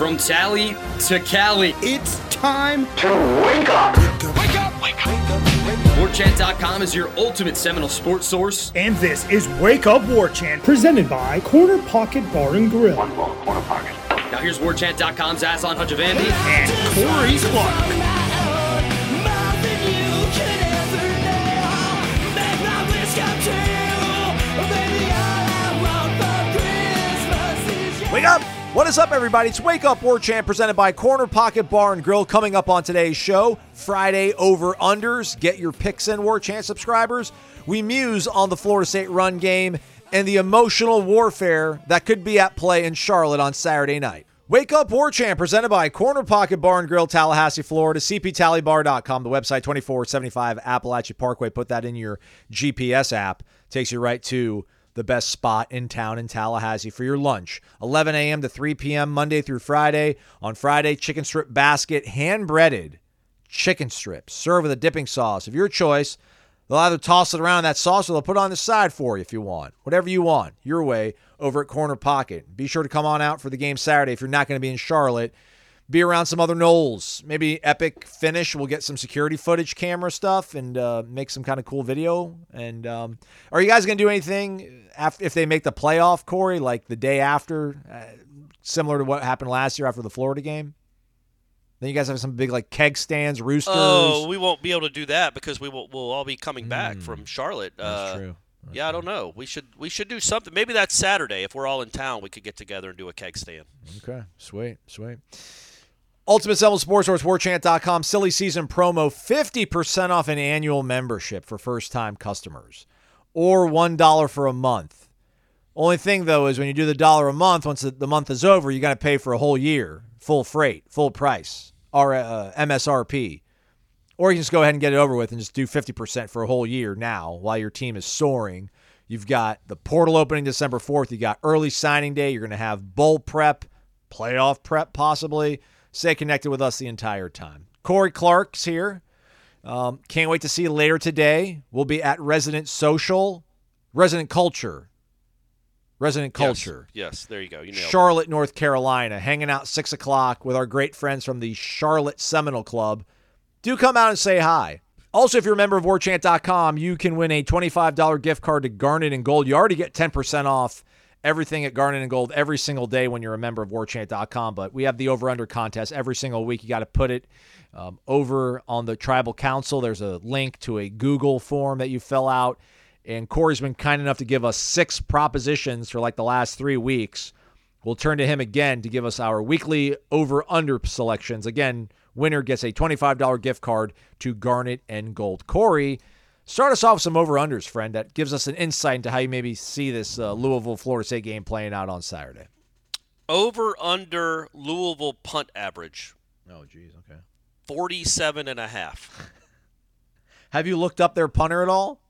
From Tally to Cali, It's time to wake up. Wake up! Wake up! WarChant.com is your ultimate Seminole sports source. And this is Wake Up War Chant, presented by Corner Pocket Bar and Grill One ball, corner pocket. Now here's WarChant.com's Aslan Hajavandi. and Corey Clark. Wake up! What is up, everybody? It's Wake Up War Chant presented by Corner Pocket Bar and Grill. Coming up on today's show, Friday over unders. Get your picks in, War Chant subscribers. We muse on the Florida State run game and the emotional warfare that could be at play in Charlotte on Saturday night. Wake Up War Chant presented by Corner Pocket Bar and Grill, Tallahassee, Florida. CPTallybar.com, the website 2475 Apalachee Parkway. Put that in your GPS app. Takes you right to the best spot in town in Tallahassee for your lunch. 11 a.m. to 3 p.m. Monday through Friday. On Friday, chicken strip basket, hand breaded chicken strips, served with a dipping sauce of your choice. They'll either toss it around that sauce or they'll put it on the side for you if you want. Whatever you want, your way over at Corner Pocket. Be sure to come on out for the game Saturday if you're not going to be in Charlotte. Be around some other Noles. Maybe Epic Finish. We'll get some security footage, camera stuff, and uh, make some kind of cool video. And um, are you guys going to do anything after, if they make the playoff, Corey, like the day after, uh, similar to what happened last year after the Florida game? Then you guys have some big like keg stands, roosters. Oh, we won't be able to do that because we will we'll all be coming back from Charlotte. That's uh, true. yeah, I don't know. We should we should do something. Maybe that's Saturday. If we're all in town, we could get together and do a keg stand. Okay, sweet, sweet. Ultimate Seminole Sports Source, warchant.com, silly season promo, 50% off an annual membership for first time customers or $1 for a month. Only thing, though, is when you do the dollar a month, once the, the month is over, you got to pay for a whole year, full freight, full price, or uh, MSRP. Or you can just go ahead and get it over with and just do 50% for a whole year now while your team is soaring. You've got the portal opening December 4th. You got early signing day. You're going to have bowl prep, playoff prep possibly. Stay connected with us the entire time. Corey Clark's here. Um, can't wait to see you later today. We'll be at Resident Social, Resident Culture, Resident Culture. Yes, yes there you go. You nailed it. Charlotte, North Carolina, hanging out six o'clock with our great friends from the Charlotte Seminole Club. Do come out and say hi. Also, if you're a member of warchant.com, you can win a $25 gift card to Garnet and Gold. You already get 10% off everything at Garnet and Gold every single day when you're a member of warchant.com. But we have the over under contest every single week. You got to put it um, over on the tribal council. There's a link to a Google form that you fill out. And Corey's been kind enough to give us six propositions for like the last three weeks. We'll turn to him again to give us our weekly over under selections. Again, winner gets a $25 gift card to Garnet and Gold. Corey, start us off with some over unders, friend, that gives us an insight into how you maybe see this uh, Louisville Florida State game playing out on Saturday. Over under Louisville punt average Oh, geez. Okay. 47 and a half. Have you looked up their punter at all?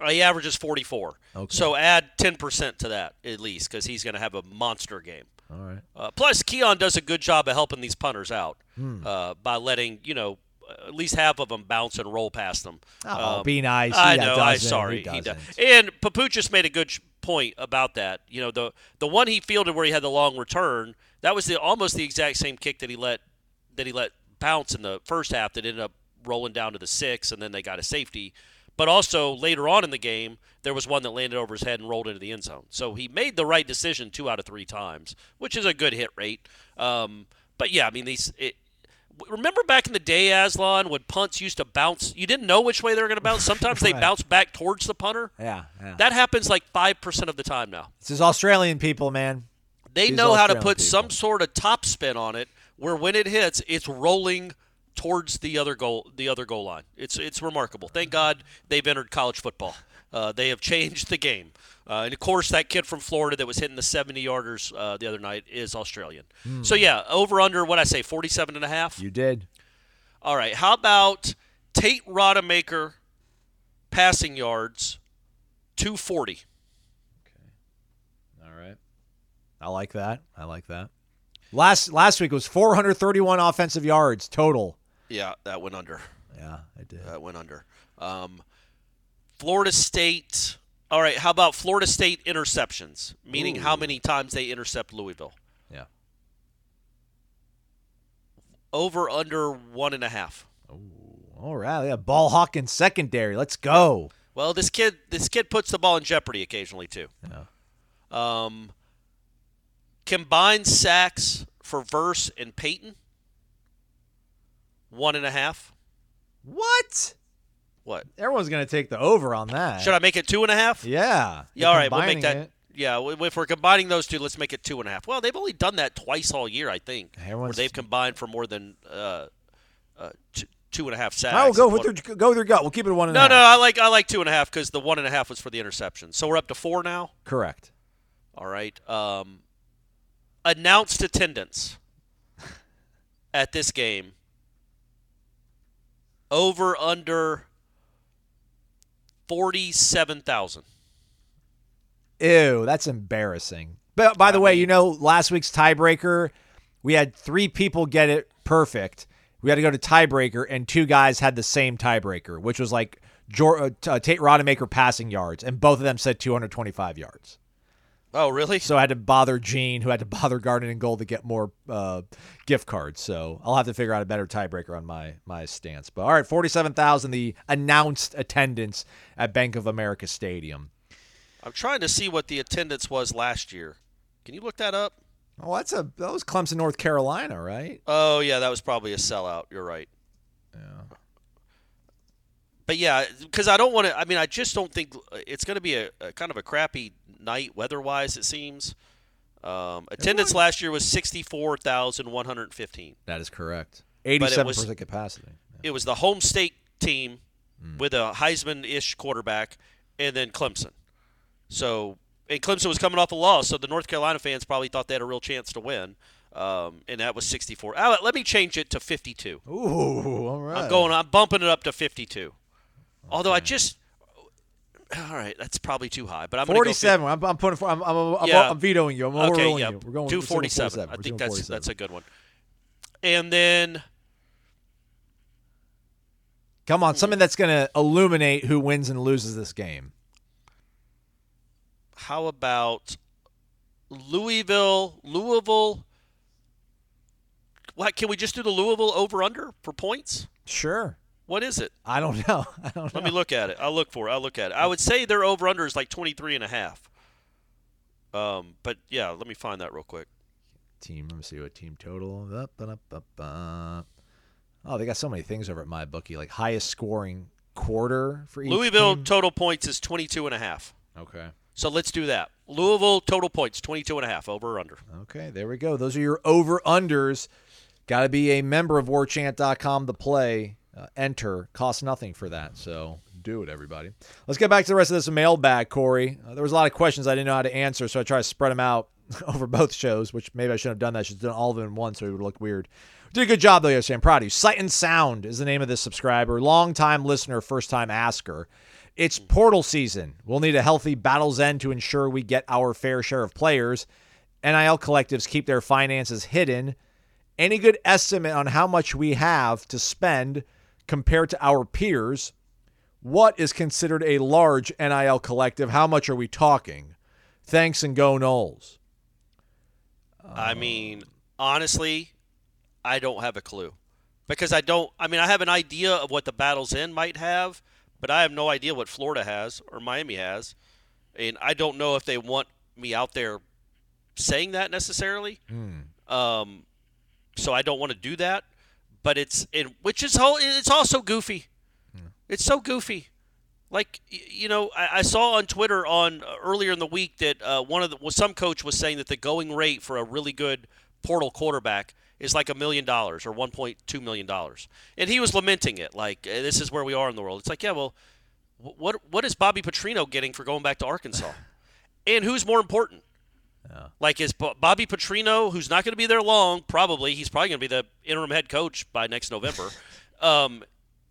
Uh, he averages 44. Okay. So add 10% to that at least because he's going to have a monster game. All right. Uh, plus, Keon does a good job of helping these punters out Hmm. uh, by letting you know at least half of them bounce and roll past them. Oh, Um, be nice. I know. I'm sorry. He He does. And just made a good point about that. You know, the the one he fielded where he had the long return, that was the almost the exact same kick that he let that he let bounce in the first half that ended up rolling down to the six, and then they got a safety. But also later on in the game, there was one that landed over his head and rolled into the end zone. So he made the right decision two out of three times, which is a good hit rate. Um, but yeah, I mean these. It, remember back in the day, Aslan, when punts used to bounce, you didn't know which way they were going to bounce. Sometimes they bounce back towards the punter. Yeah. yeah. That happens like five percent of the time now. this is Australian people, man. They These know how to Australian put some sort of top spin on it, where when it hits, it's rolling towards the other goal, the other goal line. It's it's remarkable. Thank God they've entered college football. Uh, they have changed the game. Uh, and of course, that kid from Florida that was hitting the 70 yarders uh, the other night is Australian. So yeah, over under what I say, 47 and a half. You did. All right. How about Tate Rodemaker passing yards, 240. Okay. All right. I like that. I like that. Last last week was 431 offensive yards total. Yeah, that went under. Yeah, I did. That went under. Um, Florida State. All right. How about Florida State interceptions? Meaning how many times they intercept Louisville? Yeah. over under one and a half. Oh, all right. yeah, ball hawking secondary. Let's go. Well, this kid this kid puts the ball in jeopardy occasionally too. Yeah. Um, combined sacks for Verse and Payton. One and a half. What? What? Everyone's gonna take the over on that. Should I make it two and a half? Yeah. Yeah, all right, we'll make that. it. Yeah, if we're combining those two, let's make it two and a half. Well, they've only done that twice all year, I think, where they've combined for more than uh, uh, t- two and a half sacks. I will go with One- your go with your gut. We'll keep it one and a No, half. no, I like I like two and a half because the one and a half was for the interception. So we're up to four now. Correct. All right. Um, announced attendance at this game. Over under forty-seven thousand. Ew, that's embarrassing. But by the way, you know, last week's tiebreaker, we had three people get it perfect. We had to go to tiebreaker, and two guys had the same tiebreaker, which was like uh, Tate Rodemaker passing yards, and both of them said 225 yards. Oh, really? So I had to bother Gene, who had to bother Garnet and Gold to get more uh, gift cards. So I'll have to figure out a better tiebreaker on my my stance. But all right, 47,000, the announced attendance at Bank of America Stadium. I'm trying to see what the attendance was last year. Can you look that up? Oh, that's a that was Clemson, North Carolina, right? Oh yeah, that was probably a sellout. You're right. Yeah. But yeah, because I don't want to. I mean, I just don't think it's going to be a, a kind of a crappy night weather-wise. It seems. Um, attendance last year was sixty-four thousand one hundred fifteen. That is correct. it Eighty-seven was- percent capacity. It was the home state team with a Heisman-ish quarterback, and then Clemson. So, and Clemson was coming off a loss, so the North Carolina fans probably thought they had a real chance to win. Um, and that was 64. Uh, let me change it to 52. Ooh, all right. I'm going. I'm bumping it up to 52. Although I just. All right, that's probably too high, but I'm gonna go Forty-seven. I'm, I'm putting. I'm, I'm, I'm, Yeah. I'm vetoing you. I'm Okay, yeah, you. We're going. do we're still going 47. 47. I We're think that's 47. that's a good one. And then Come on, something that's going to illuminate who wins and loses this game. how about Louisville? Louisville. What can we just do the Louisville over under for points? Sure. What is it? I don't know. I don't know. Let me look at it. I'll look for it. I'll look at it. I would say their over under is like 23 and a half. Um, but yeah, let me find that real quick. team. Let me see what team total. Up, up, up, up, up. Oh, they got so many things over at MyBookie, like highest scoring quarter for each. Louisville team. total points is 22 and a half. Okay. So let's do that. Louisville total points 22 and a half over or under. Okay, there we go. Those are your over unders. Got to be a member of warchant.com to play. Uh, enter costs nothing for that. So do it, everybody. Let's get back to the rest of this mailbag, Corey. Uh, there was a lot of questions I didn't know how to answer, so I tried to spread them out over both shows, which maybe I shouldn't have done that. I should have done all of them in one, so it would look weird. Did a good job though, yesterday. I'm proud of you. Sight and Sound is the name of this subscriber. Long time listener, first time asker. It's portal season. We'll need a healthy battle's end to ensure we get our fair share of players. NIL collectives keep their finances hidden. Any good estimate on how much we have to spend compared to our peers? What is considered a large NIL collective? How much are we talking? Thanks and go Noles. I mean, honestly, I don't have a clue because I don't. I mean, I have an idea of what the Battle's End might have, but I have no idea what Florida has or Miami has, and I don't know if they want me out there saying that necessarily. Um, so I don't want to do that. But it's it, which is whole. It's also goofy. It's so goofy. Like you know, I, I saw on Twitter on uh, earlier in the week that uh, one of the well, some coach was saying that the going rate for a really good portal quarterback is like a million dollars or 1.2 million dollars, and he was lamenting it like "Eh, this is where we are in the world. It's like yeah, well, what what is Bobby Petrino getting for going back to Arkansas, and who's more important? Like is Bobby Petrino, who's not going to be there long, probably he's probably going to be the interim head coach by next November. Um,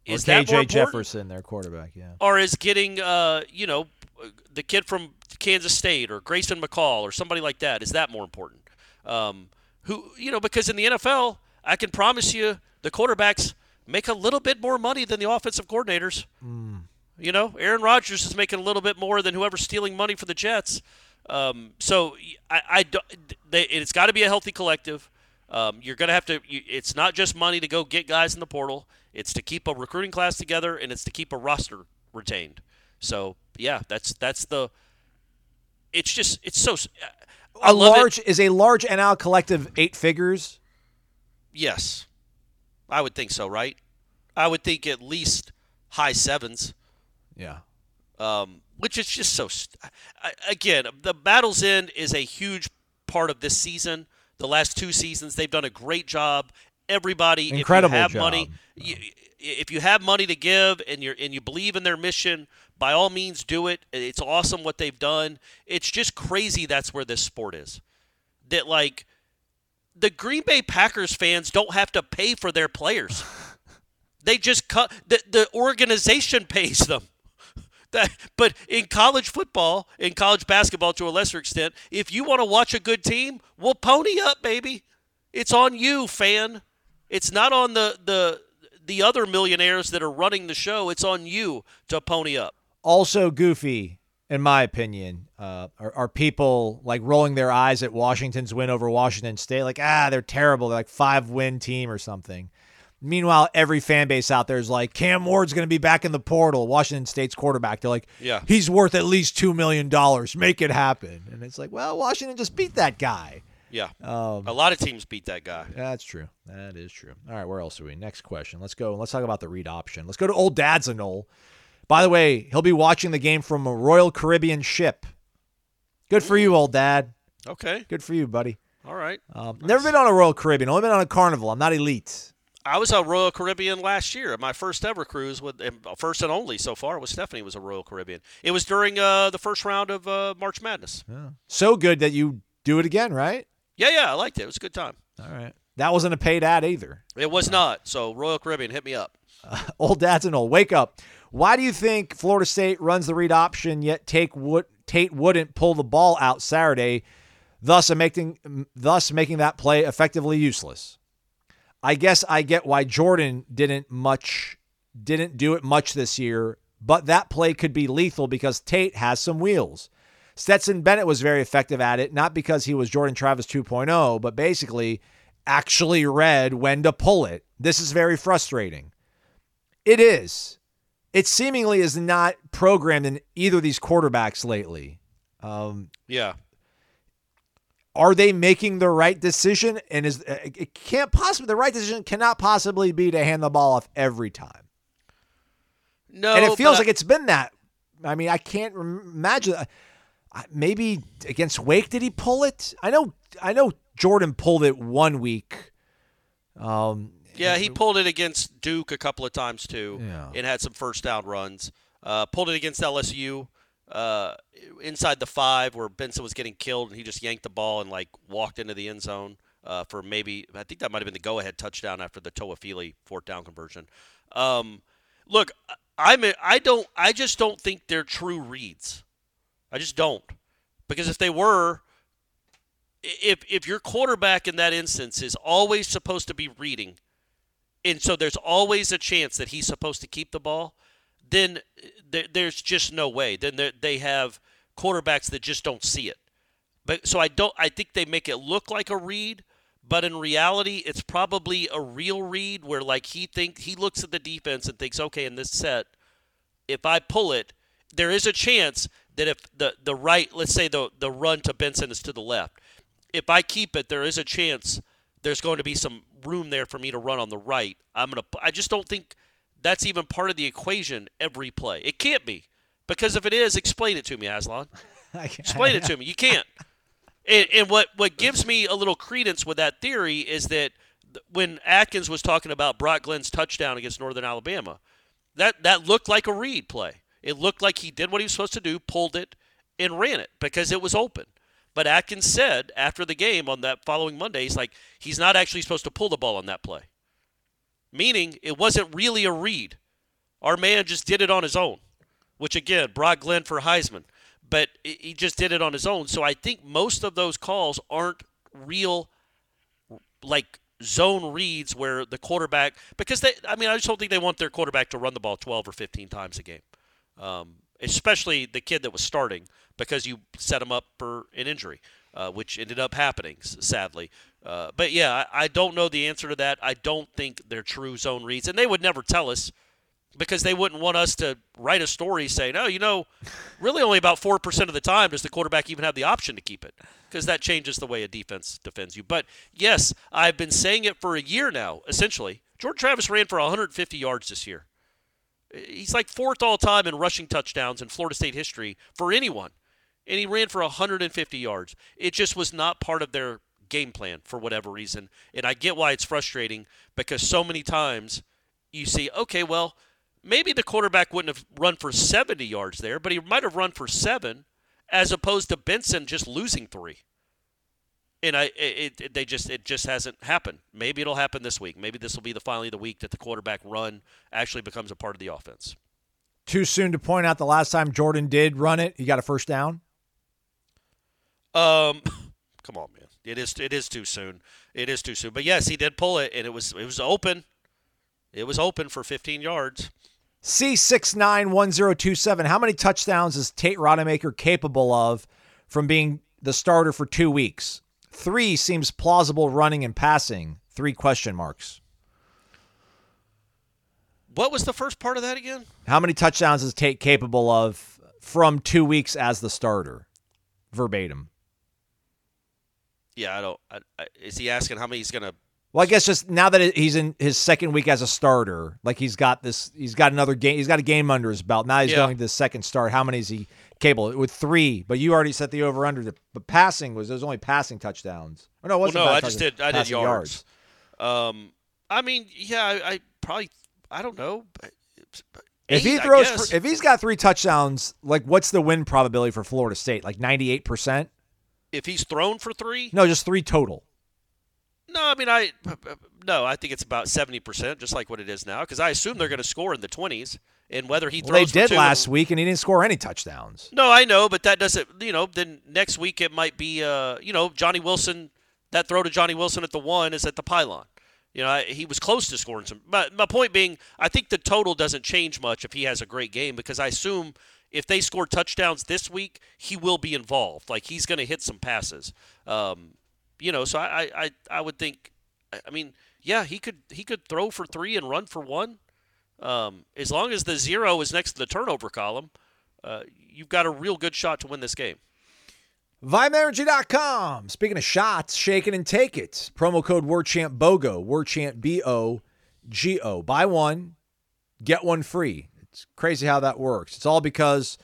Or is KJ? Jefferson, their quarterback, yeah. or is getting uh, you know the kid from Kansas State or Grayson McCall or somebody like that is that more important? Um, who you know because in the NFL I can promise you the quarterbacks make a little bit more money than the offensive coordinators. You know, Aaron Rodgers is making a little bit more than whoever's stealing money for the Jets. Um, so I, I don't- they, it's got to be a healthy collective. Um, you're going to have to. You, it's not just money to go get guys in the portal. It's to keep a recruiting class together, and it's to keep a roster retained. So yeah, that's that's the. It's just it's so. I A large is a large NL collective eight figures. Yes, I would think so. Right? I would think at least high sevens. Yeah. um, which is just so. St- I, again, the Battle's End is a huge part of this season. The last two seasons, they've done a great job. Everybody, Incredible if you have job. money, you, if you have money to give and you and you believe in their mission, by all means, do it. It's awesome what they've done. It's just crazy. That's where this sport is. That like the Green Bay Packers fans don't have to pay for their players. they just cut the the organization pays them. That, but in college football, in college basketball to a lesser extent, if you want to watch a good team, well, pony up, baby. It's on you, fan. It's not on the the the other millionaires that are running the show. It's on you to pony up. Also goofy, in my opinion, uh, are, are people like rolling their eyes at Washington's win over Washington State, like ah, they're terrible, they're like five win team or something. Meanwhile, every fan base out there is like, Cam Ward's going to be back in the portal. Washington State's quarterback. They're like, Yeah. he's worth at least $2 million. Make it happen. And it's like, well, Washington just beat that guy. Yeah, Um, a lot of teams beat that guy. That's true. That is true. All right, where else are we? Next question. Let's go. Let's talk about the read option. Let's go to old Dad's Knoll. By the way, he'll be watching the game from a Royal Caribbean ship. Good for you, old dad. Okay, Good for you, buddy. all right. Um, Never been on a Royal Caribbean. Only been on a Carnival. I'm not elite. I was on Royal Caribbean last year. My first ever cruise with and first and only so far was Stephanie was a Royal Caribbean. It was during uh, the first round of uh, March Madness. So good that you do it again, right? Yeah, yeah, I liked it. It was a good time. All right. That wasn't a paid ad either. It was not. So Royal Caribbean hit me up. Old Dad's old, wake up. Why do you think Florida State runs the read option yet take would, Tate wouldn't pull the ball out Saturday, thus making thus making that play effectively useless? I guess I get why Jordan didn't much didn't do it much this year, but that play could be lethal because Tate has some wheels. Stetson Bennett was very effective at it, not because he was Jordan Travis 2.0, but basically actually read when to pull it. This is very frustrating. It is. It seemingly is not programmed in either of these quarterbacks lately. Um, Yeah. Are they making the right decision? And is it can't possibly the right decision cannot possibly be to hand the ball off every time. No, and it feels but like it's been that. I mean, I can't imagine. uh, Maybe against Wake, did he pull it? I know. I know Jordan pulled it one week. Um, Yeah, he pulled it against Duke a couple of times too, Yeah. and had some first down runs. Uh, pulled it against LSU uh, inside the five, where Benson was getting killed, and he just yanked the ball and like walked into the end zone uh, for maybe I think that might have been the go-ahead touchdown after the Toafili fourth down conversion. Um, look, I'm I don't I just don't think they're true reads. I just don't because if they were, if if your quarterback in that instance is always supposed to be reading and so there's always a chance that he's supposed to keep the ball, then uh, there, there's just no way. Then they have quarterbacks that just don't see it. But so I don't. I think they make it look like a read, but in reality, it's probably a real read where like he think he looks at the defense and thinks, okay, in this set, if I pull it, there is a chance that if the the right, let's say the the run to Benson is to the left, if I keep it, there is a chance there's going to be some room there for me to run on the right. I'm gonna. I just don't think that's even part of the equation every play. It can't be because if it is, explain it to me, Aslan. Explain it to me. You can't. And, and what what gives me a little credence with that theory is that when Atkins was talking about Brock Glenn's touchdown against Northern Alabama, that that looked like a read play. It looked like he did what he was supposed to do, pulled it, and ran it because it was open. But Atkins said after the game on that following Monday, he's like, he's not actually supposed to pull the ball on that play. Meaning it wasn't really a read. Our man just did it on his own, which again, Brock Glenn for Heisman. But he he just did it on his own. So I think most of those calls aren't real, like zone reads where the quarterback, because they, I mean, I just don't think they want their quarterback to run the ball 12 or 15 times a game. Um, especially the kid that was starting because you set him up for an injury, uh, which ended up happening, sadly. Uh, but yeah, I, I don't know the answer to that. I don't think they're true zone reads, and they would never tell us because they wouldn't want us to write a story saying, "Oh, you know, really only about four percent of the time does the quarterback even have the option to keep it," because that changes the way a defense defends you. But yes, I've been saying it for a year now. Essentially, Jordan Travis ran for 150 yards this year. He's like fourth all time in rushing touchdowns in Florida State history for anyone, and he ran for 150 yards. It just was not part of their game plan for whatever reason. And I get why it's frustrating because so many times you see, okay, well, maybe the quarterback wouldn't have run for 70 yards there, but he might have run for seven, as opposed to Benson just losing three. And I, it, it, they just, it just hasn't happened. Maybe it'll happen this week. Maybe this will be the finally the week that the quarterback run actually becomes a part of the offense. Too soon to point out the last time Jordan did run it, he got a first down. Um, come on, man. It is it is too soon. It is too soon. But yes, he did pull it, and it was it was open. It was open for 15 yards. C691027. How many touchdowns is Tate Rodemaker capable of from being the starter for two weeks? Three seems plausible running and passing. Three question marks. What was the first part of that again? How many touchdowns is Tate capable of from two weeks as the starter? Verbatim. Yeah, I don't. I, I, is he asking how many he's gonna? Well, I guess just now that he's in his second week as a starter, like he's got this, he's got another game, he's got a game under his belt. Now he's Yeah. going to the second start. How many is he capable with three? But you already set the over under. But passing was there's only passing touchdowns. Oh no, it wasn't no, I just did. I did passing yards. Um, I mean, yeah, I, I probably. I don't know. If he throws, for, if he's got three touchdowns, like what's the win probability for Florida State? Like ninety eight percent? If he's thrown for three, No, just three total. no, I mean, I no, I think it's about seventy percent, just like what it is now, because I assume they're going to score in the twenties, and whether he Well, they throws. for did last and- week, and he didn't score any touchdowns. No, I know, but that doesn't. You know, then next week it might be. Uh, you know, Johnny Wilson. That throw to Johnny Wilson at the one is at the pylon. You know, I, he was close to scoring some. But my point being, I think the total doesn't change much if he has a great game because I assume if they score touchdowns this week, he will be involved. Like he's going to hit some passes. Um, you know, so I, I, I, would think. I- mean, yeah, he could he could throw for three and run for one. Um, as long as the zero is next to the turnover column, uh, you've got a real good shot to win this game. VitaminEnergy.com. Speaking of shots, shake it and take it. Promo code WarChant BOGO. WarChant B O G O. Buy one, get one free. It's crazy how that works. It's all because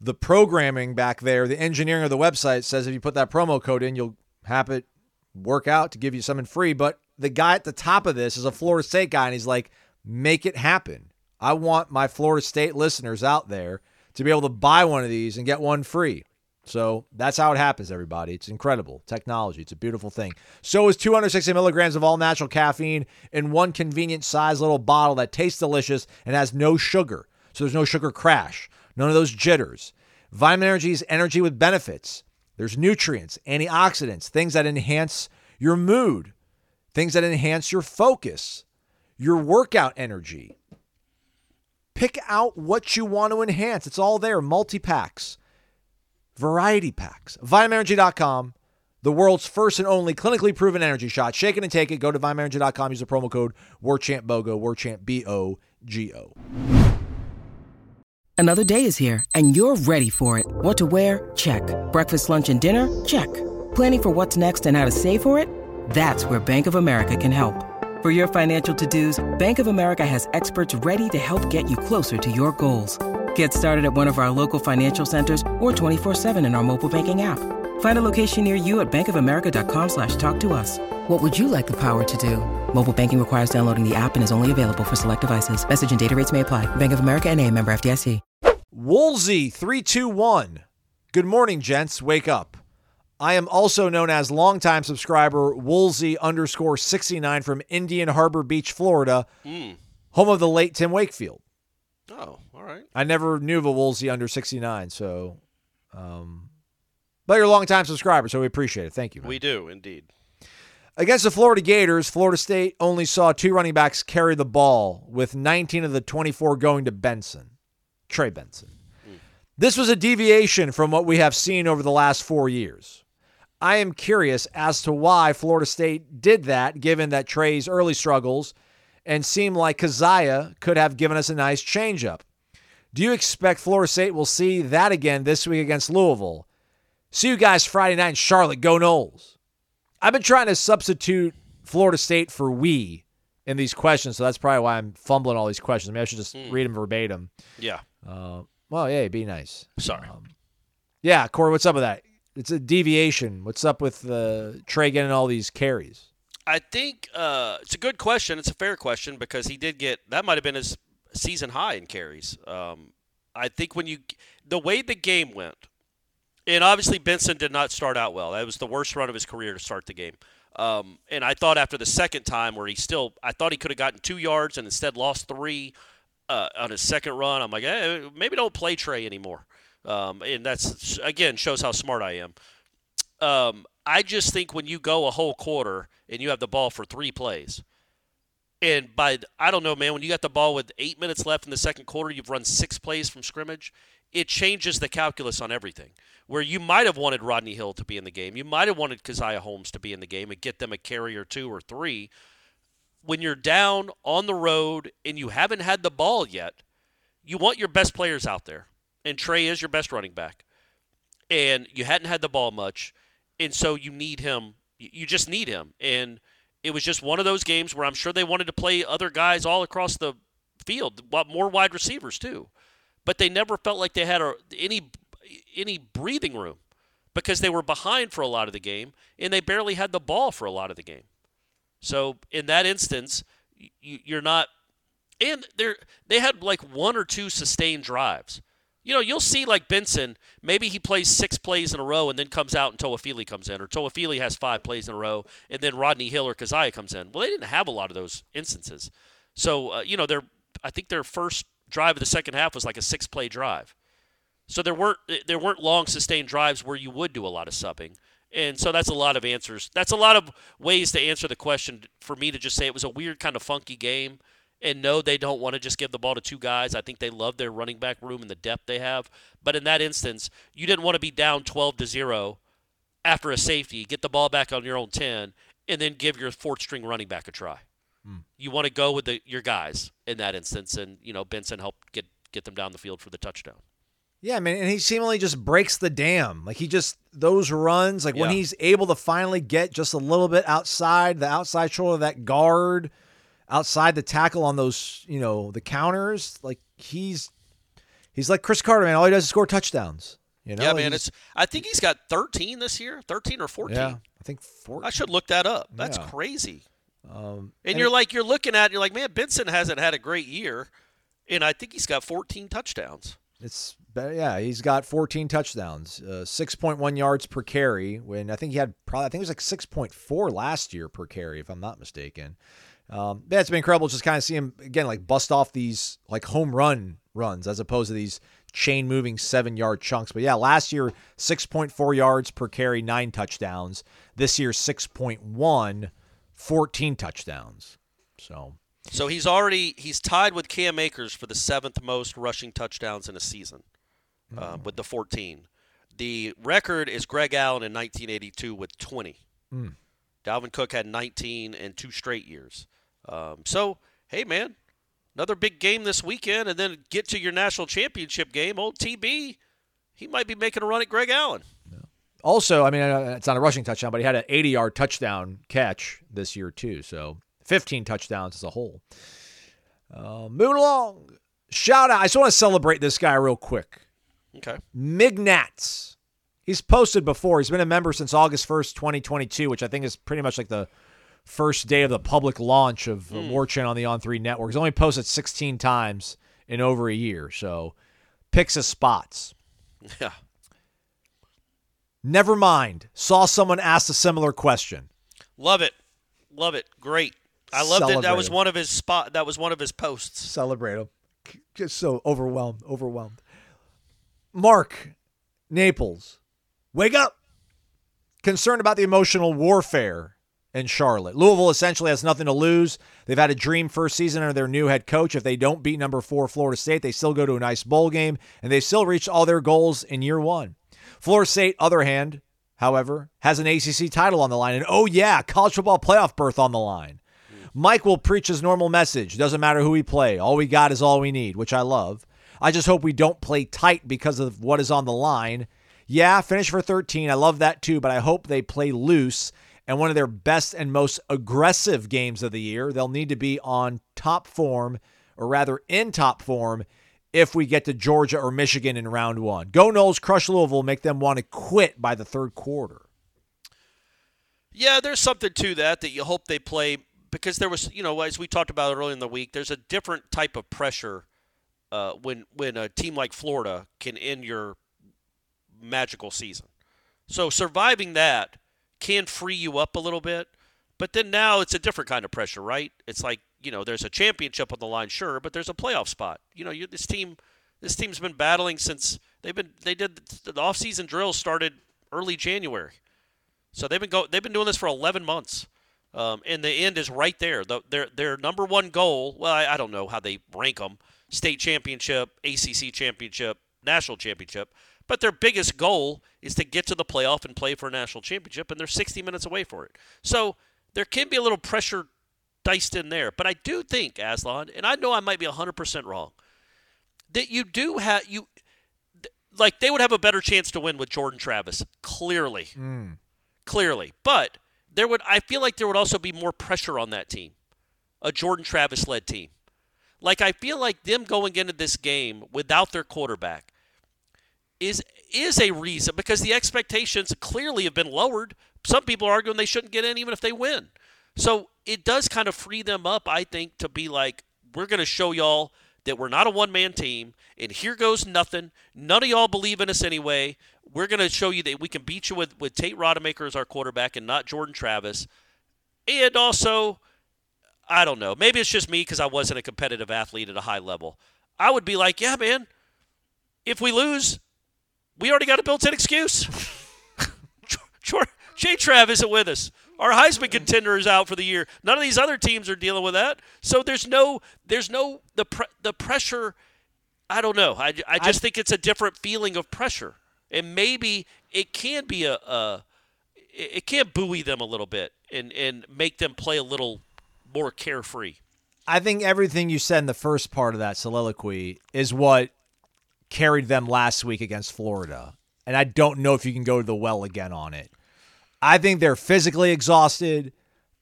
the programming back there, the engineering of the website says if you put that promo code in, you'll have it work out to give you something free. But the guy at the top of this is a Florida State guy, and he's like, make it happen. I want my Florida State listeners out there to be able to buy one of these and get one free. So that's how it happens, everybody. It's incredible technology. It's a beautiful thing. So is 260 milligrams of all natural caffeine in one convenient size little bottle that tastes delicious and has no sugar. So there's no sugar crash, none of those jitters. Vitamin Energy is energy with benefits. There's nutrients, antioxidants, things that enhance your mood, things that enhance your focus, your workout energy. Pick out what you want to enhance. It's all there, multi packs variety packs. VitaminEnergy.com, the world's first and only clinically proven energy shot. Shake it and take it. Go to VitaminEnergy.com. Use the promo code WarChantBOGO, WarChant B O G O. Another day is here, and you're ready for it. What to wear? Check. Breakfast, lunch, and dinner? Check. Planning for what's next and how to save for it? That's where Bank of America can help. For your financial to-dos, Bank of America has experts ready to help get you closer to your goals. Get started at one of our local financial centers or 24-7 in our mobile banking app. Find a location near you at bankofamerica.com slash talk to us. What would you like the power to do? Mobile banking requires downloading the app and is only available for select devices. Message and data rates may apply. Bank of America and a member FDIC. Woolsey 321. Good morning, gents. Wake up. I am also known as longtime subscriber Woolsey underscore 69 from Indian Harbor Beach, Florida, hmm. home of the late Tim Wakefield. Oh, all right. I never knew of a Woolsey under 69, so, um, but you're a longtime subscriber, so we appreciate it. Thank you. man. We do indeed. Against the Florida Gators, Florida State only saw two running backs carry the ball, with 19 of the 24 going to Benson, Trey Benson. This was a deviation from what we have seen over the last four years. I am curious as to why Florida State did that, given that Trey's early struggles and seemed like Caziah could have given us a nice changeup. Do you expect Florida State will see that again this week against Louisville? See you guys Friday night in Charlotte. Go Noles. I've been trying to substitute Florida State for we in these questions, so that's probably why I'm fumbling all these questions. Maybe I should just read them verbatim. Yeah. Uh, well, yeah, be nice. Sorry. Yeah, Corey, what's up with that? It's a deviation. What's up with uh, Trey getting all these carries? I think uh, it's a good question. It's a fair question because he did get that might have been his season high in carries. Um, I think when you the way the game went, and obviously Benson did not start out well. That was the worst run of his career to start the game. Um, and I thought after the second time where he still, I thought he could have gotten two yards and instead lost three uh, on his second run. I'm like, eh, maybe don't play Trey anymore. Um, and that's again shows how smart I am. Um, I just think when you go a whole quarter and you have the ball for three plays, and by I don't know, man, when you got the ball with eight minutes left in the second quarter, you've run six plays from scrimmage. It changes the calculus on everything. Where you might have wanted Rodney Hill to be in the game, you might have wanted Caziah Holmes to be in the game and get them a carry or two or three. When you're down on the road and you haven't had the ball yet, you want your best players out there, and Trey is your best running back, and you hadn't had the ball much, and so you need him. You just need him, and it was just one of those games where I'm sure they wanted to play other guys all across the field, more wide receivers too, but they never felt like they had a, any any breathing room because they were behind for a lot of the game and they barely had the ball for a lot of the game. So in that instance, you're not, and they they had like one or two sustained drives. You know, you'll see like Benson, maybe he plays six plays in a row and then comes out and Toafili comes in, or Toafili has five plays in a row and then Rodney Hill or Caziah comes in. Well, they didn't have a lot of those instances. So, uh, you know, their I think their first drive of the second half was like a six play drive. So there weren't there weren't long sustained drives where you would do a lot of subbing. And so that's a lot of answers. That's a lot of ways to answer the question for me to just say it was a weird kind of funky game. And no, they don't want to just give the ball to two guys. I think they love their running back room and the depth they have. But in that instance, you didn't want to be down 12 to 0 after a safety, get the ball back on your own 10, and then give your fourth string running back a try. Hmm. You want to go with the, your guys in that instance. And, you know, Benson helped get, get them down the field for the touchdown. Yeah, man, and he seemingly just breaks the dam. Like he just those runs, like yeah. when he's able to finally get just a little bit outside the outside shoulder of that guard, outside the tackle on those, you know, the counters, like he's he's like Cris Carter, man. All he does is score touchdowns. You know? Yeah, man. He's, it's I think he's got 13 this year, 13 or 14. Yeah, I think 14. I should look that up. That's yeah. crazy. Um, and, and, you're it, like you're looking at, you're like, man, Benson hasn't had a great year, and I think he's got 14 touchdowns. It's yeah, he's got 14 touchdowns, uh, 6.1 yards per carry. When I think he had probably, I think it was like 6.4 last year per carry, if I'm not mistaken. Um, yeah, it's been incredible just kind of see him again, like bust off these like home run runs as opposed to these chain moving seven yard chunks. But yeah, last year 6.4 yards per carry, nine touchdowns. This year 6.1, 14 touchdowns. So so he's already he's tied with Cam Akers for the seventh most rushing touchdowns in a season, uh, mm. with the 14. The record is Greg Allen in 1982 with 20. Mm. Dalvin Cook had 19 in two straight years. Um, so hey man, another big game this weekend, and then get to your national championship game. Old TB, he might be making a run at Greg Allen. Also, I mean, it's not a rushing touchdown, but he had an 80 yard touchdown catch this year, too. So 15 touchdowns as a whole. Uh, moving along. Shout out. I just want to celebrate this guy real quick. Okay. Mignats. He's posted before. He's been a member since August 1st, 2022, which I think is pretty much like the first day of the public launch of mm. War Chant on the On3 network. He's only posted 16 times in over a year. So picks his spots. Yeah. Never mind. Saw someone ask a similar question. Love it. Love it. Great. I loved it. That was one of his spot. That was one of his posts. Celebrate him. Just so overwhelmed. Overwhelmed. Mark Naples, wake up. Concerned about the emotional warfare in Charlotte. Louisville essentially has nothing to lose. They've had a dream first season under their new head coach. If they don't beat number four Florida State, they still go to a nice bowl game, and they still reach all their goals in year one. Florida State, other hand, however, has an ACC title on the line. And oh, yeah, college football playoff berth on the line. Mike will preach his normal message. Doesn't matter who we play. All we got is all we need, which I love. I just hope we don't play tight because of what is on the line. Yeah, finish for 13. I love that too, but I hope they play loose and one of their best and most aggressive games of the year. They'll need to be on top form, or rather in top form, if we get to Georgia or Michigan in round one. Go Noles, crush Louisville, make them want to quit by the third quarter. Yeah, there's something to that that you hope they play because there was, you know, as we talked about earlier in the week, there's a different type of pressure uh, when when a team like Florida can end your magical season. So surviving that can free you up a little bit, but then now it's a different kind of pressure, right? It's like you know, there's a championship on the line, sure, but there's a playoff spot. You know, you, this team, this team's been battling since they've been they did the offseason drills started early January, so they've been go they've been doing this for 11 months. Um, and the end is right there. The, their their number one goal. Well, I, I don't know how they rank them: state championship, ACC championship, national championship. But their biggest goal is to get to the playoff and play for a national championship, and they're 60 minutes away for it. So there can be a little pressure diced in there. But I do think, Aslan, and I know I might be 100% wrong, that you do have you like they would have a better chance to win with Jordan Travis, clearly, mm. clearly. But there would I feel like there would also be more pressure on that team, a Jordan Travis led team. Like I feel like them going into this game without their quarterback is is a reason because the expectations clearly have been lowered. Some people are arguing they shouldn't get in even if they win. So it does kind of free them up, I think, to be like, we're going to show y'all that we're not a one man team, and here goes nothing. None of y'all believe in us anyway. We're going to show you that we can beat you with, with Tate Rodemaker as our quarterback and not Jordan Travis. And also, I don't know. Maybe it's just me because I wasn't a competitive athlete at a high level. I would be like, yeah, man, if we lose, we already got a built in excuse. Jay Trav isn't with us. Our Heisman contender is out for the year. None of these other teams are dealing with that. So there's no, there's no the pre- the pressure. I don't know. I, I just I, think it's a different feeling of pressure, and maybe it can be a, a it can buoy them a little bit and and make them play a little more carefree. I think everything you said in the first part of that soliloquy is what carried them last week against Florida. And I don't know if you can go to the well again on it. I think they're physically exhausted.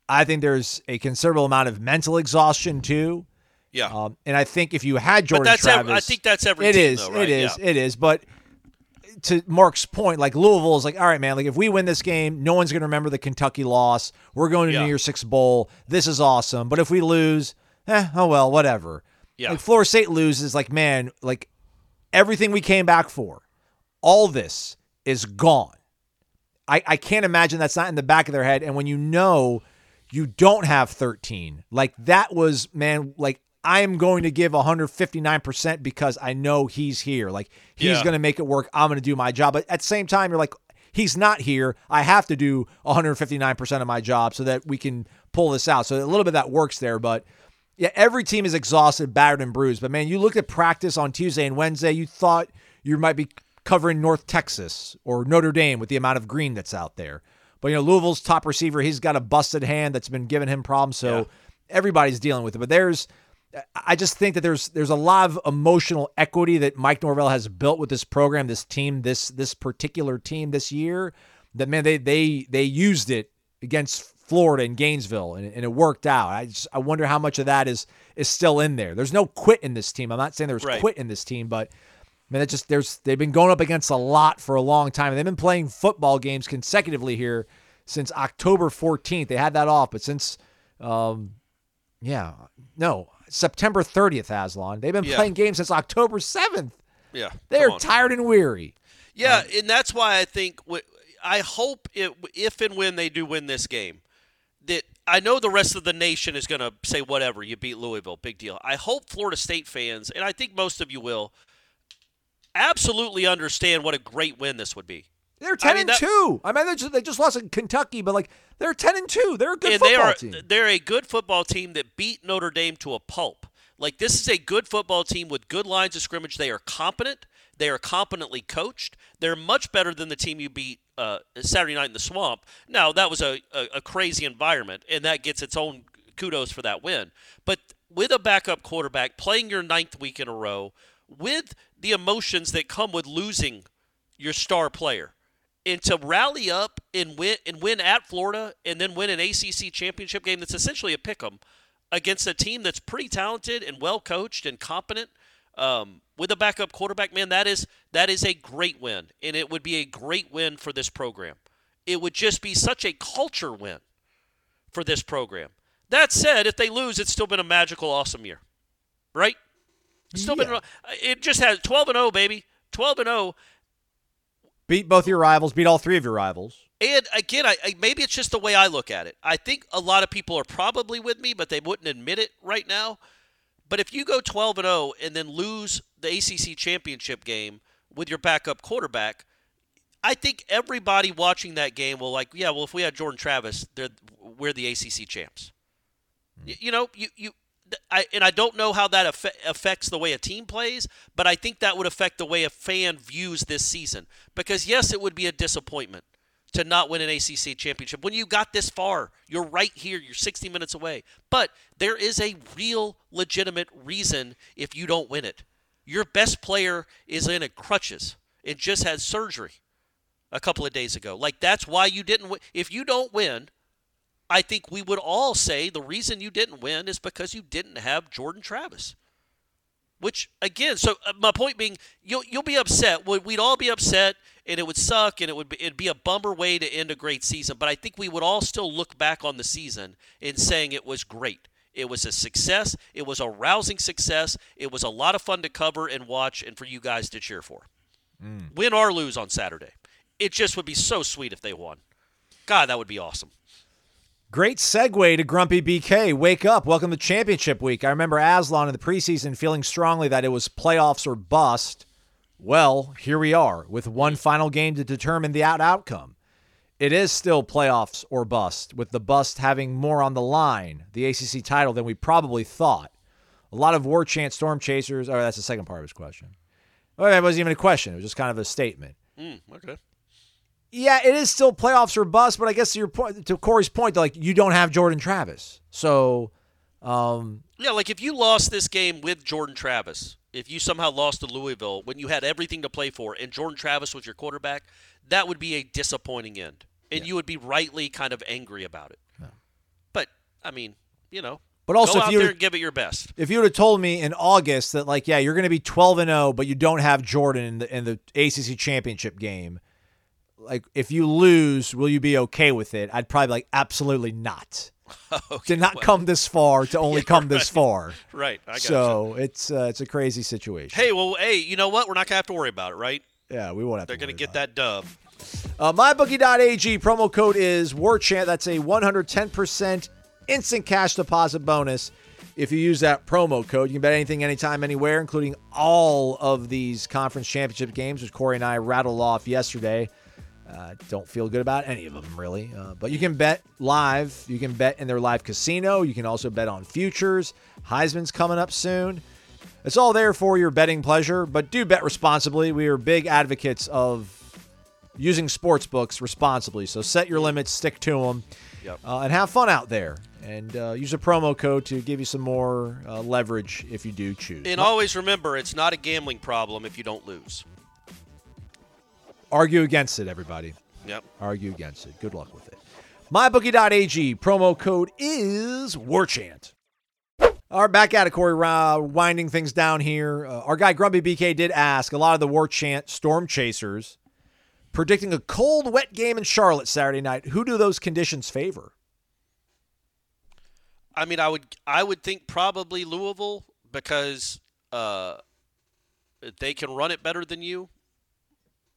I think there's a considerable amount of mental exhaustion too. Yeah. Um, and I think if you had Jordan but that's Travis, I think that's every it team, is, though, right? it is, yeah. it is. But to Mark's point, like Louisville is like, all right, man, like if we win this game, no one's going to remember the Kentucky loss. We're going to yeah. New Year's Six Bowl. This is awesome. But if we lose, eh, oh well, whatever. Yeah. Like Florida State loses, like man, like everything we came back for, all this is gone. I, I can't imagine that's not in the back of their head. And when you know you don't have 13, like that was, man, like I'm going to give 159% because I know he's here. Like he's Yeah. going to make it work. I'm going to do my job. But at the same time, you're like, he's not here. I have to do 159% of my job so that we can pull this out. So a little bit of that works there. But yeah, every team is exhausted, battered, and bruised. But man, you looked at practice on Tuesday and Wednesday, you thought you might be covering North Texas or Notre Dame with the amount of green that's out there. But you know, Louisville's top receiver, he's got a busted hand that's been giving him problems. So Yeah. everybody's dealing with it. But there's I just think that there's there's a lot of emotional equity that Mike Norvell has built with this program, this team, this this particular team this year. That man, they they they used it against Florida and Gainesville, and, and it worked out. I just I wonder how much of that is is still in there. There's no quit in this team. I'm not saying there's Right. quit in this team, but man, it just there's they've been going up against a lot for a long time. They've been playing football games consecutively here since October 14th. They had that off, but since um, yeah, no, September 30th, Aslan. They've been Yeah. playing games since October 7th. Yeah. They are on. tired and weary. Yeah, and that's why I think I hope it if and when they do win this game I know the rest of the nation is going to say whatever you beat Louisville, big deal. I hope Florida State fans, and I think most of you will, absolutely understand what a great win this would be. They're 10 mean, and that- 2. I mean, they just, they just lost in Kentucky, but like they're 10 and 2. They're a good and they football are team. they're a good football team that beat Notre Dame to a pulp. Like this is a good football team with good lines of scrimmage. They are competent. They are competently coached. They're much better than the team you beat uh, Saturday night in the swamp. Now that was a, a, a crazy environment, and that gets its own kudos for that win. But with a backup quarterback playing your ninth week in a row, with the emotions that come with losing your star player, and to rally up and win and win at Florida, and then win an ACC championship game that's essentially a pick 'em against a team that's pretty talented and well coached and competent. Um, with a backup quarterback, man, that is that is a great win, and it would be a great win for this program. It would just be such a culture win for this program. That said, if they lose, it's still been a magical, awesome year, right? It's still been. It just has 12 and 0, baby. 12 and 0. Beat both your rivals, beat all three of your rivals. And again, I, I, maybe it's just the way I look at it. I think a lot of people are probably with me, but they wouldn't admit it right now. But if you go 12 and 0 and then lose the ACC championship game with your backup quarterback, I think everybody watching that game will like, yeah, well, if we had Jordan Travis, we're the ACC champs. Mm. You know, you you I, and I don't know how that affects the way a team plays, but I think that would affect the way a fan views this season. Because yes, it would be a disappointment to not win an ACC championship when you got this far. You're right here. You're 60 minutes away. But there is a real, legitimate reason if you don't win it. Your best player is in a crutches and just had surgery a couple of days ago. Like that's why you didn't win. If you don't win, I think we would all say the reason you didn't win is because you didn't have Jordan Travis. Which again, so uh, my point being, you'll you'll be upset. We'd all be upset, and it would suck, and it would be, it'd be a bummer way to end a great season. But I think we would all still look back on the season in saying it was great. It was a success. It was a rousing success. It was a lot of fun to cover and watch, and for you guys to cheer for. Mm. Win or lose on Saturday. It just would be so sweet if they won. God, that would be awesome. Great segue to Grumpy BK. Wake up. Welcome to championship week. I remember Aslan in the preseason feeling strongly that it was playoffs or bust. Well, here we are with one final game to determine the out outcome. It is still playoffs or bust, with the bust having more on the line, the ACC title, than we probably thought. A lot of war chant storm chasers. Oh, that's the second part of his question. Well, that wasn't even a question. It was just kind of a statement. Mm, okay yeah, it is still playoffs or bust, but I guess to your point, to Corey's point, like you don't have Jordan Travis, so um, yeah, like if you lost this game with Jordan Travis, if you somehow lost to Louisville when you had everything to play for, and Jordan Travis was your quarterback, that would be a disappointing end, and yeah. you would be rightly kind of angry about it. Yeah. But I mean, you know, but also, Go if you there and give it your best. If you would have told me in August that, like, yeah, you're going to be 12 and 0, but you don't have Jordan in the in the ACC championship game, like if you lose, will you be okay with it? I'd probably be like absolutely not. okay, Did not well, come this far to only yeah, come right. this far. Right. so it's uh, it's a crazy situation. Hey, well, hey, you know what? We're not gonna have to worry about it, right? Yeah, we won't have. To. They're gonna get that dove. Uh, MyBookie.ag promo code is WarChant. That's a 110% instant cash deposit bonus. If you use that promo code, you can bet anything, anytime, anywhere, including all of these conference championship games, which Corey and I rattled off yesterday. Uh, don't feel good about any of them, really. Uh, but you can bet live. You can bet in their live casino. You can also bet on futures. Heisman's coming up soon. It's all there for your betting pleasure, but do bet responsibly. We are big advocates of using sports books responsibly. So set your limits, stick to them, yep. uh, and have fun out there. And uh, use a promo code to give you some more uh, leverage if you do choose. And always remember, it's not a gambling problem if you don't lose. Argue against it, everybody. Yep. Argue against it. Good luck with it. MyBookie.ag promo code is WarChant. All right, back at it, Corey. Uh, winding things down here. Uh, our guy Grumpy BK did ask a lot of the War Chant Storm Chasers predicting a cold, wet game in Charlotte Saturday night. Who do those conditions favor? I mean, I would I would think probably Louisville because uh, they can run it better than you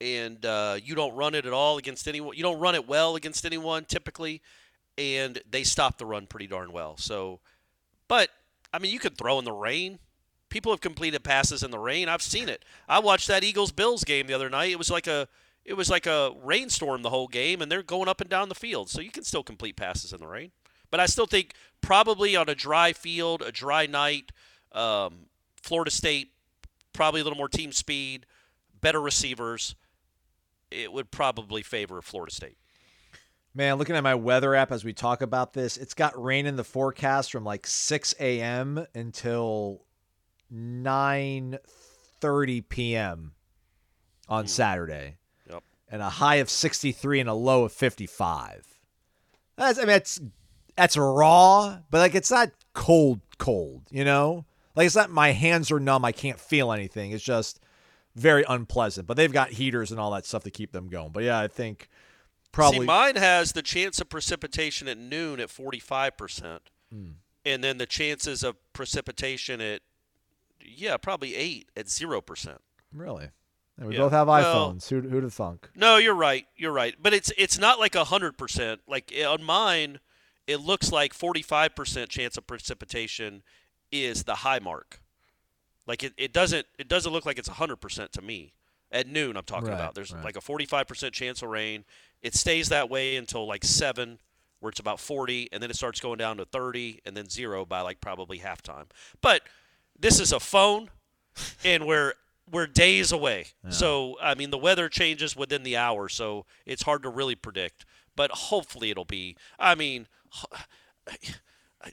and uh, you don't run it at all against anyone. You don't run it well against anyone typically, and they stop the run pretty darn well. So, but I mean, you could throw in the rain. People have completed passes in the rain. I've seen it. I watched that Eagles Bills game the other night. It was like a it was like a rainstorm the whole game, and they're going up and down the field. So you can still complete passes in the rain. But I still think probably on a dry field, a dry night, um, Florida State probably a little more team speed better receivers, it would probably favor Florida State. Man, looking at my weather app as we talk about this, it's got rain in the forecast from like 6 a.m. until 9:30 p.m. on Saturday. Yep. And a high of 63 and a low of 55. That's I mean that's that's raw, but like it's not cold cold, you know? Like it's not my hands are numb, I can't feel anything. It's just very unpleasant. But they've got heaters and all that stuff to keep them going. But yeah, I think probably See, mine has the chance of precipitation at noon at 45%. And then the chances of precipitation at, yeah, probably 8 at 0%. Really? And we Yeah. both have Well- iPhones. Who who'd have thunk? No, you're right. You're right. But it's it's not like 100%. Like eh, on mine, it looks like 45% chance of precipitation is the high mark. Like it, it doesn't it doesn't look like it's 100% to me. At noon I'm talking Right, about. There's right. like a 45% chance of rain. It stays that way until like 7 where it's about 40 and then it starts going down to 30 and then 0 by like probably halftime. But this is a phone and we're we're days away. So I mean, the weather changes within the hour, so it's hard to really predict. But hopefully, it'll be. I mean,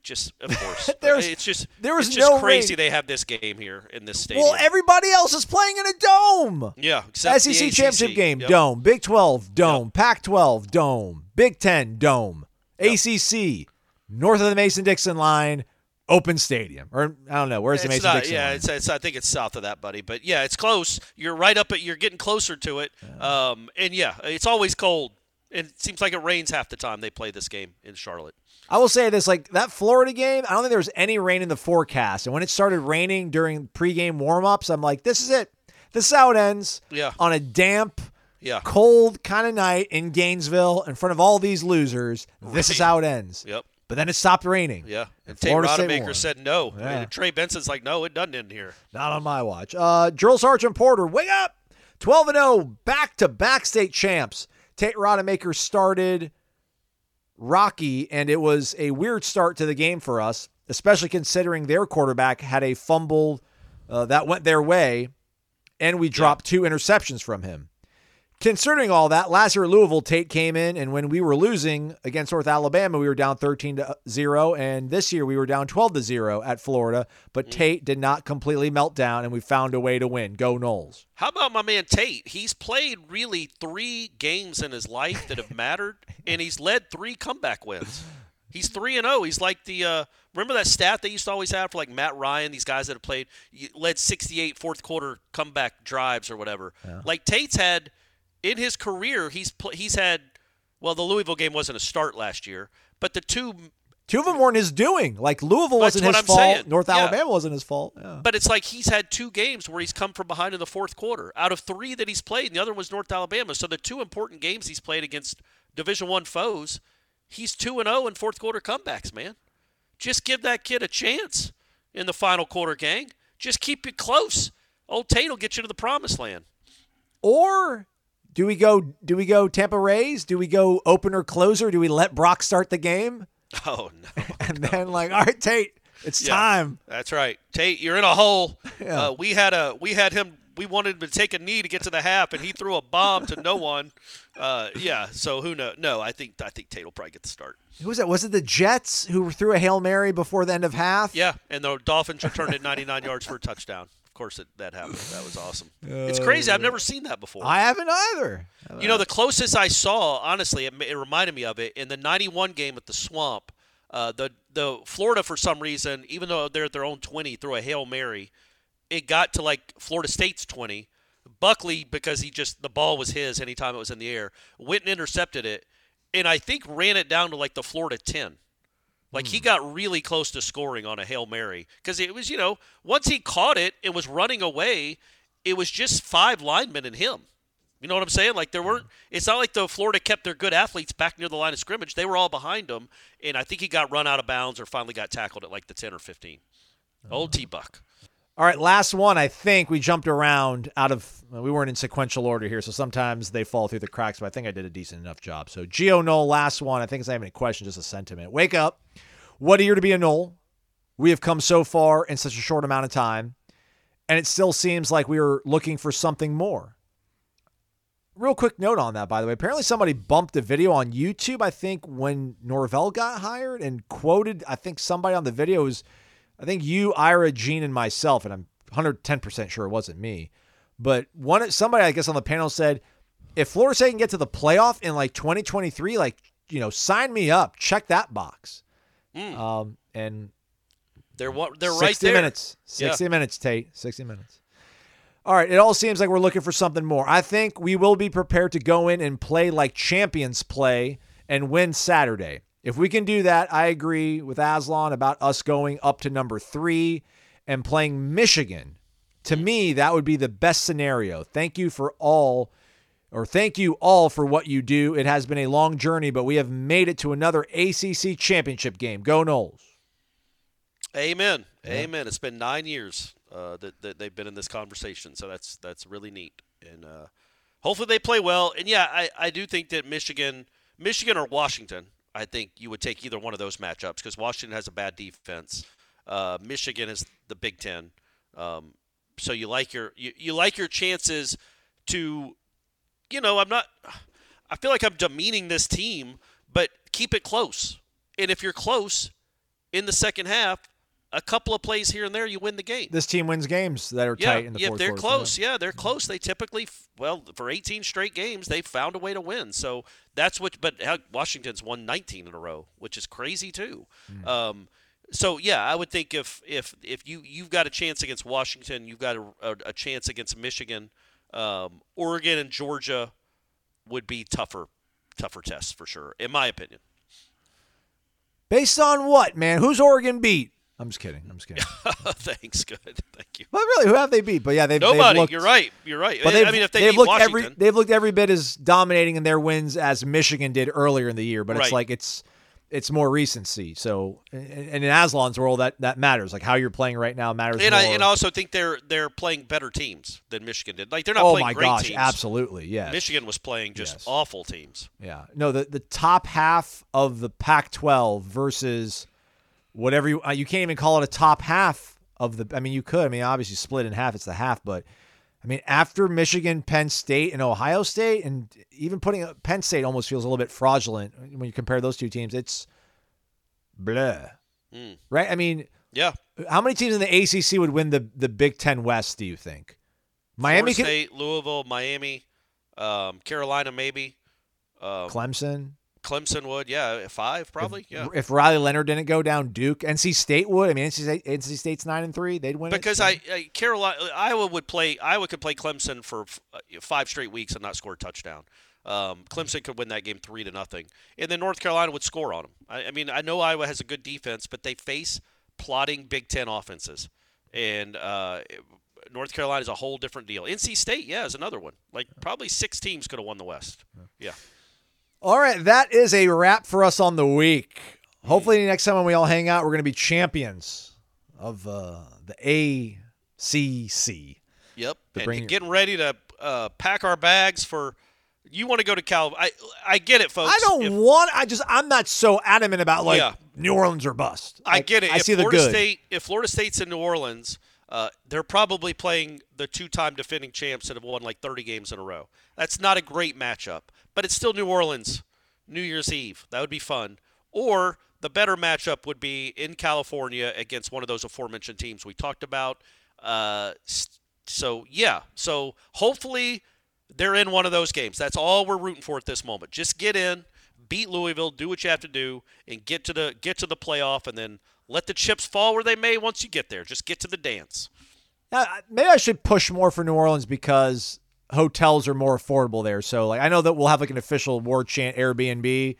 just of course, There's- it's just there was it's just no crazy rain. they have this game here in this stadium. Well, everybody else is playing in a dome. yeah, except the SEC ACC. championship game, Yep. dome. Big 12, dome. Pac 12, dome. Big 10, dome. ACC, north of the Mason Dixon line, open stadium. Or, I don't know. Where's the Mason Dixon yeah, line? it's, it's. I think it's south of that, buddy. But yeah, it's close. You're right up at. You're getting closer to it. Um, and yeah, it's always cold. And it seems like it rains half the time they play this game in Charlotte. I will say this like that Florida game, I don't think there was any rain in the forecast. And when it started raining during pregame warm-ups, I'm like, this is it. This is how it ends. Yeah. On a damp, Yeah. cold kind of night in Gainesville in front of all these losers. This is how it ends. Yep. But then it stopped raining. Yeah. And Tate Rodemaker said no. Yeah. And Trey Benson's like, no, it doesn't end here. Not on my watch. Uh, Drill Sergeant Porter, wake up! 12 and 0, back to back state champs. Tate Rodemaker started rocky, and it was a weird start to the game for us, especially considering their quarterback had a fumble uh, that went their way, and we dropped two interceptions from him. Considering all that, last year at Louisville, Tate came in, and when we were losing against North Alabama, we were down 13 to 0, and this year we were down 12 to 0 at Florida, but Tate did not completely melt down, and we found a way to win. Go Noles. How about my man Tate? He's played really three games in his life that have mattered, and he's led three comeback wins. He's three and zero. He's like the uh, remember that stat they used to always have for like Matt Ryan, these guys that have played led 68 fourth quarter comeback drives or whatever. Like Tate's had in his career, he's he's had well, the Louisville game wasn't a start last year, but the two Two of them weren't his doing. Like Louisville That's wasn't his I'm fault. saying. North Yeah. Alabama wasn't his fault. Yeah. But it's like he's had two games where he's come from behind in the fourth quarter. Out of three that he's played, and the other was North Alabama. So the two important games he's played against Division One foes, he's two and zero in fourth quarter comebacks. Man, just give that kid a chance in the final quarter, gang. Just keep it close. Old Tate will get you to the promised land. Or do we go? Do we go Tampa Rays? Do we go opener closer? Do we let Brock start the game? Oh no. And then like, all right, Tate, it's Yeah. time. That's right, Tate. You're in a hole. Yeah. Uh, we had a we had him. We wanted him to take a knee to get to the half, and he threw a bomb to no one. Uh, yeah. So who knows? No, I think I think Tate will probably get the start. Who was that? Was it the Jets who threw a hail mary before the end of half? Yeah, and the Dolphins returned it 99 yards for a touchdown. Of course, it, that happened. That was awesome. it's crazy. I've never seen that before. I haven't either. You know, the closest I saw, honestly, it, it reminded me of it in the '91 game at the Swamp. Uh, the the Florida, for some reason, even though they're at their own 20, threw a hail mary. It got to like Florida State's 20. Buckley, because he just the ball was his anytime it was in the air, went and intercepted it, and I think ran it down to like the Florida 10. Like he hmm. got really close to scoring on a hail mary because it was, you know, once he caught it and was running away, it was just five linemen and him. You know what I'm saying? Like there weren't. Hmm. It's not like the Florida kept their good athletes back near the line of scrimmage. They were all behind him, and I think he got run out of bounds or finally got tackled at like the 10 or 15. Old hmm. T Buck. All right, last one. I think we jumped around out of. We weren't in sequential order here, so sometimes they fall through the cracks. But I think I did a decent enough job. So Geo Knoll, last one. I think it's not even a question, just a sentiment. Wake up! What a year to be a Nole. We have come so far in such a short amount of time, and it still seems like we are looking for something more. real quick note on that, by the way. Apparently, somebody bumped a video on YouTube. I think when Norvell got hired and quoted. I think somebody on the video was, I think you, Ira, Gene, and myself, and I'm 110 percent sure it wasn't me, but one somebody I guess on the panel said, if Florida State can get to the playoff in like 2023, like you know, sign me up. Check that box. Um, and They're they're right 60 there. minutes. Yeah. 60 minutes, Tate. 60 minutes. All right. It all seems like we're looking for something more. I think we will be prepared to go in and play like champions play and win Saturday. If we can do that, I agree with Aslan about us going up to number three and playing Michigan. To me, that would be the best scenario. Thank you for all, or thank you all for what you do. It has been a long journey, but we have made it to another ACC championship game. Go Noles. Amen. Amen. It's been nine years uh, that, that they've been in this conversation, so that's that's really neat. And uh, hopefully they play well. And yeah, I, I do think that Michigan, Michigan or Washington, I think you would take either one of those matchups because Washington has a bad defense. Uh, Michigan is the Big Ten, um, so you like your you, you like your chances to, you know, I'm not. I feel like I'm demeaning this team, but keep it close. And if you're close in the second half, a couple of plays here and there, you win the game. This team wins games that are yeah, tight in the yeah, fourth they're quarter. close. Yeah, they're close. They typically, well, for 18 straight games, they've found a way to win. So that's what. But Washington's won 19 in a row, which is crazy too. Hmm. Um, so yeah, I would think if if if you you've got a chance against Washington, you've got a, a, a chance against Michigan, um, Oregon and Georgia would be tougher tougher tests for sure, in my opinion. Based on what, man? Who's Oregon beat? I'm just kidding. I'm just kidding. Thanks, good, thank you. but really, who have they beat? But yeah, they've they've Nobody. looked, you're right. You're right. But I mean, if they they've beat looked Washington, every they've looked every bit as dominating in their wins as Michigan did earlier in the year. But it's like it's it's more recency. So and in Aslan's world, that that matters. Like how you're playing right now matters and more. I and I also think they're they're playing better teams than Michigan did. Like they're not oh playing my great gosh, teams. absolutely, yes. Michigan was playing just Yes. awful teams. Yeah. No, the the top half of the Pac-12 versus whatever you uh, you can't even call it a top half of the I mean you could. I mean obviously split in half it's the half, but I mean after Michigan, Penn State and Ohio State and even putting Penn State almost feels a little bit fraudulent when you compare those two teams. It's blah. Mm. Right? I mean, Yeah, how many teams in the ACC would win the the Big 10 West, do you think? Miami Florida State, Louisville, Miami, um, Carolina, maybe. Um, Clemson. Clemson would, yeah, five probably, yeah. If Riley Leonard didn't go down, Duke, NC State would. I mean, NC, State, NC State's nine and three. They'd win it, Because so- I, I Carolina, Iowa would play. Iowa could play Clemson for f- uh, five straight weeks and not score a touchdown. Um, Clemson could win that game three to nothing, and then North Carolina would score on them. I, I mean, I know Iowa has a good defense, but they face plotting Big Ten offenses, and uh, North Carolina is a whole different deal. NC State, yeah, is another one. Like probably six teams could have won the West. Yeah. All right, that is a wrap for us on the week. Hopefully, next time when we all hang out, we're going to be champions of uh, the ACC. Yep. And getting ready to uh, pack our bags for. You want to go to Cal? I I get it, folks. I don't If- want. I just. I'm not so adamant about like Yeah. New Orleans or bust. I Like, get it. I if see the Florida good. State, if Florida State's in New Orleans, uh, they're probably playing the two-time defending champs that have won like 30 games in a row. That's not a great matchup, but it's still New Orleans, New Year's Eve. That would be fun. Or the better matchup would be in California against one of those aforementioned teams we talked about. Uh, so yeah, so hopefully they're in one of those games. That's all we're rooting for at this moment. Just get in, beat Louisville, do what you have to do, and get to the get to the playoff, and then let the chips fall where they may once you get there. Just get to the dance. Uh, maybe I should push more for New Orleans because hotels are more affordable there. So like I know that we'll have like an official war chant Airbnb,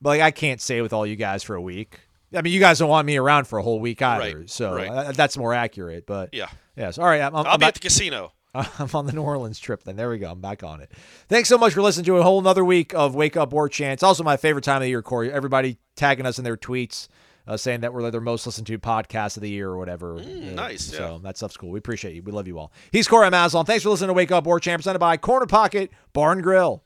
but like I can't stay with all you guys for a week. I mean, you guys don't want me around for a whole week either, Right, so right. uh, that's more accurate. But Yeah. yes, all right. I'm, I'm, I'll I'm be back- at the casino. I'm on the New Orleans trip then. There we go. I'm back on it. Thanks so much for listening to a whole another week of Wake Up War Chant. It's also my favorite time of the year, Corey. Everybody tagging us in their tweets, uh, saying that we're like their most listened to podcast of the year or whatever. Uh, nice, yeah. So that stuff's cool. We appreciate you. We love you all. He's Corey Maslon. Thanks for listening to Wake Up War Chant, presented by Corner Pocket Barn Grill.